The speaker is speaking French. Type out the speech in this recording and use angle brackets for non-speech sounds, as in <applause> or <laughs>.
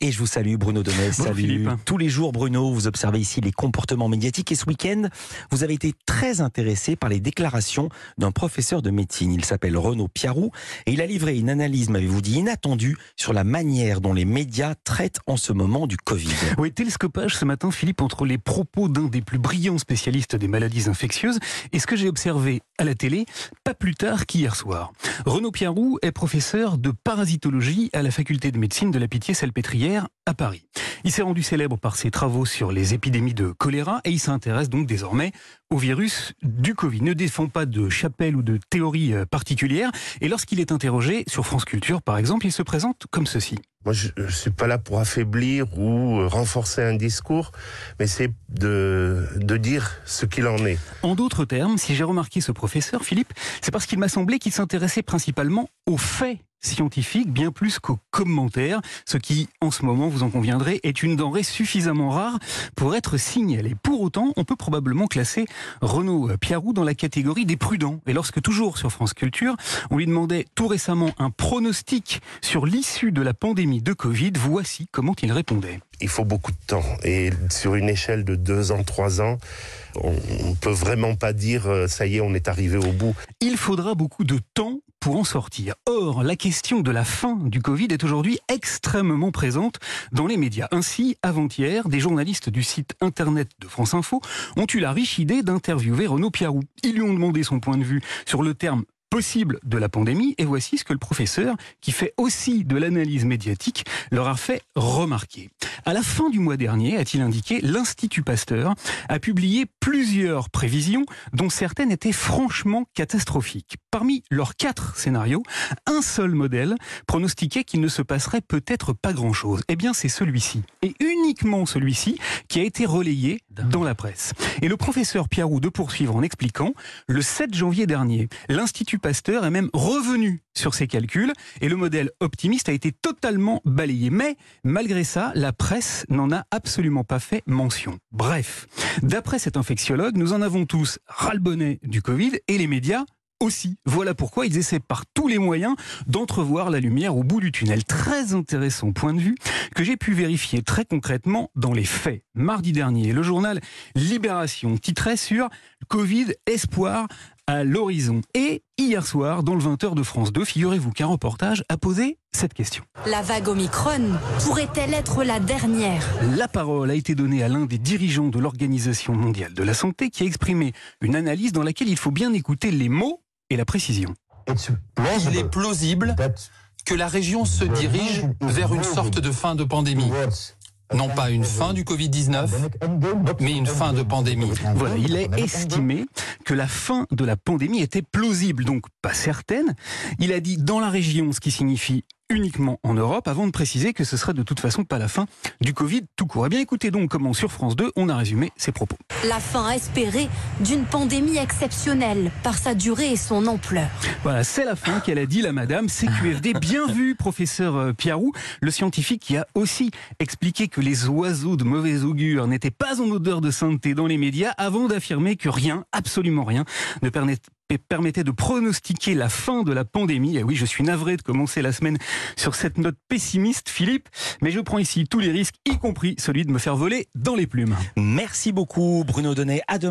Et je vous salue Bruno Donnet. Bonjour, Salut. Philippe. Tous les jours Bruno, vous observez ici les comportements médiatiques et ce week-end, vous avez été très intéressé par les déclarations d'un professeur de médecine. Il s'appelle Renaud Piarou et il a livré une analyse, m'avez-vous dit, inattendue sur la manière dont les médias traitent en ce moment du Covid. <laughs> Oui, télescopage ce matin, Philippe, entre les propos d'un des plus brillants spécialistes des maladies infectieuses et ce que j'ai observé à la télé, pas plus tard qu'hier soir. Renaud Piarou est professeur de parasitologie à la faculté de médecine de la Pitié-Salpêtrière pétrière à Paris. Il s'est rendu célèbre par ses travaux sur les épidémies de choléra et il s'intéresse donc désormais au virus du Covid. Ne défend pas de chapelle ou de théorie euh, particulière et lorsqu'il est interrogé sur France Culture par exemple, il se présente comme ceci. Moi, je ne suis pas là pour affaiblir ou euh, renforcer un discours, mais c'est de, de dire ce qu'il en est. En d'autres termes, si j'ai remarqué ce professeur, Philippe, c'est parce qu'il m'a semblé qu'il s'intéressait principalement aux faits scientifiques, bien plus qu'aux commentaires, ce qui, en ce moment, vous en conviendrez, est une denrée suffisamment rare pour être signalée. Pour autant, on peut probablement classer Renaud Piarou dans la catégorie des prudents. Et lorsque, toujours sur France Culture, on lui demandait tout récemment un pronostic sur l'issue de la pandémie de Covid, voici comment il répondait. Il faut beaucoup de temps. Et sur une échelle de deux ans, trois ans, on ne peut vraiment pas dire euh, ça y est, on est arrivé au bout. Il faudra beaucoup de temps pour en sortir. Or, la question de la fin du Covid est aujourd'hui extrêmement présente dans les médias. Ainsi, avant-hier, des journalistes du site internet de France Info ont eu la riche idée d'interviewer Renaud Piarou. Ils lui ont demandé son point de vue sur le terme possible de la pandémie et voici ce que le professeur, qui fait aussi de l'analyse médiatique, leur a fait remarquer. À la fin du mois dernier, a-t-il indiqué, l'Institut Pasteur a publié plusieurs prévisions dont certaines étaient franchement catastrophiques. Parmi leurs quatre scénarios, un seul modèle pronostiquait qu'il ne se passerait peut-être pas grand-chose. Eh bien, c'est celui-ci. Et uniquement celui-ci qui a été relayé dans la presse. Et le professeur Piarou de poursuivre en expliquant, le 7 janvier dernier, l'Institut Pasteur est même revenu sur ses calculs et le modèle optimiste a été totalement balayé. Mais malgré ça, la presse n'en a absolument pas fait mention. Bref, d'après cet infectiologue, nous en avons tous ras-le-bonnet du Covid et les médias aussi. Voilà pourquoi ils essaient par tous les moyens d'entrevoir la lumière au bout du tunnel. Très intéressant point de vue que j'ai pu vérifier très concrètement dans les faits. Mardi dernier, le journal Libération titrait sur Covid espoir à l'horizon. Et hier soir, dans le 20h de France 2, figurez-vous qu'un reportage a posé cette question. La vague Omicron pourrait-elle être la dernière? La parole a été donnée à l'un des dirigeants de l'Organisation mondiale de la santé qui a exprimé une analyse dans laquelle il faut bien écouter les mots et la précision. Il est plausible que la région se dirige vers une sorte de fin de pandémie? Non pas une fin du Covid-19, mais une fin de pandémie. Voilà, il est estimé que la fin de la pandémie était plausible, donc pas certaine. Il a dit dans la région, ce qui signifie uniquement en Europe, avant de préciser que ce serait de toute façon pas la fin du Covid tout court. Eh bien écoutez donc comment sur France 2, on a résumé ses propos. La fin espérée d'une pandémie exceptionnelle par sa durée et son ampleur. Voilà, c'est la fin qu'elle a dit la madame CQFD. Bien vu, professeur euh, Piarou, le scientifique qui a aussi expliqué que les oiseaux de mauvais augure n'étaient pas en odeur de sainteté dans les médias avant d'affirmer que rien, absolument rien, ne permet- permettait de pronostiquer la fin de la pandémie. Et oui, je suis navré de commencer la semaine sur cette note pessimiste, Philippe, mais je prends ici tous les risques, y compris celui de me faire voler dans les plumes. Merci beaucoup Bruno Donnet. À demain.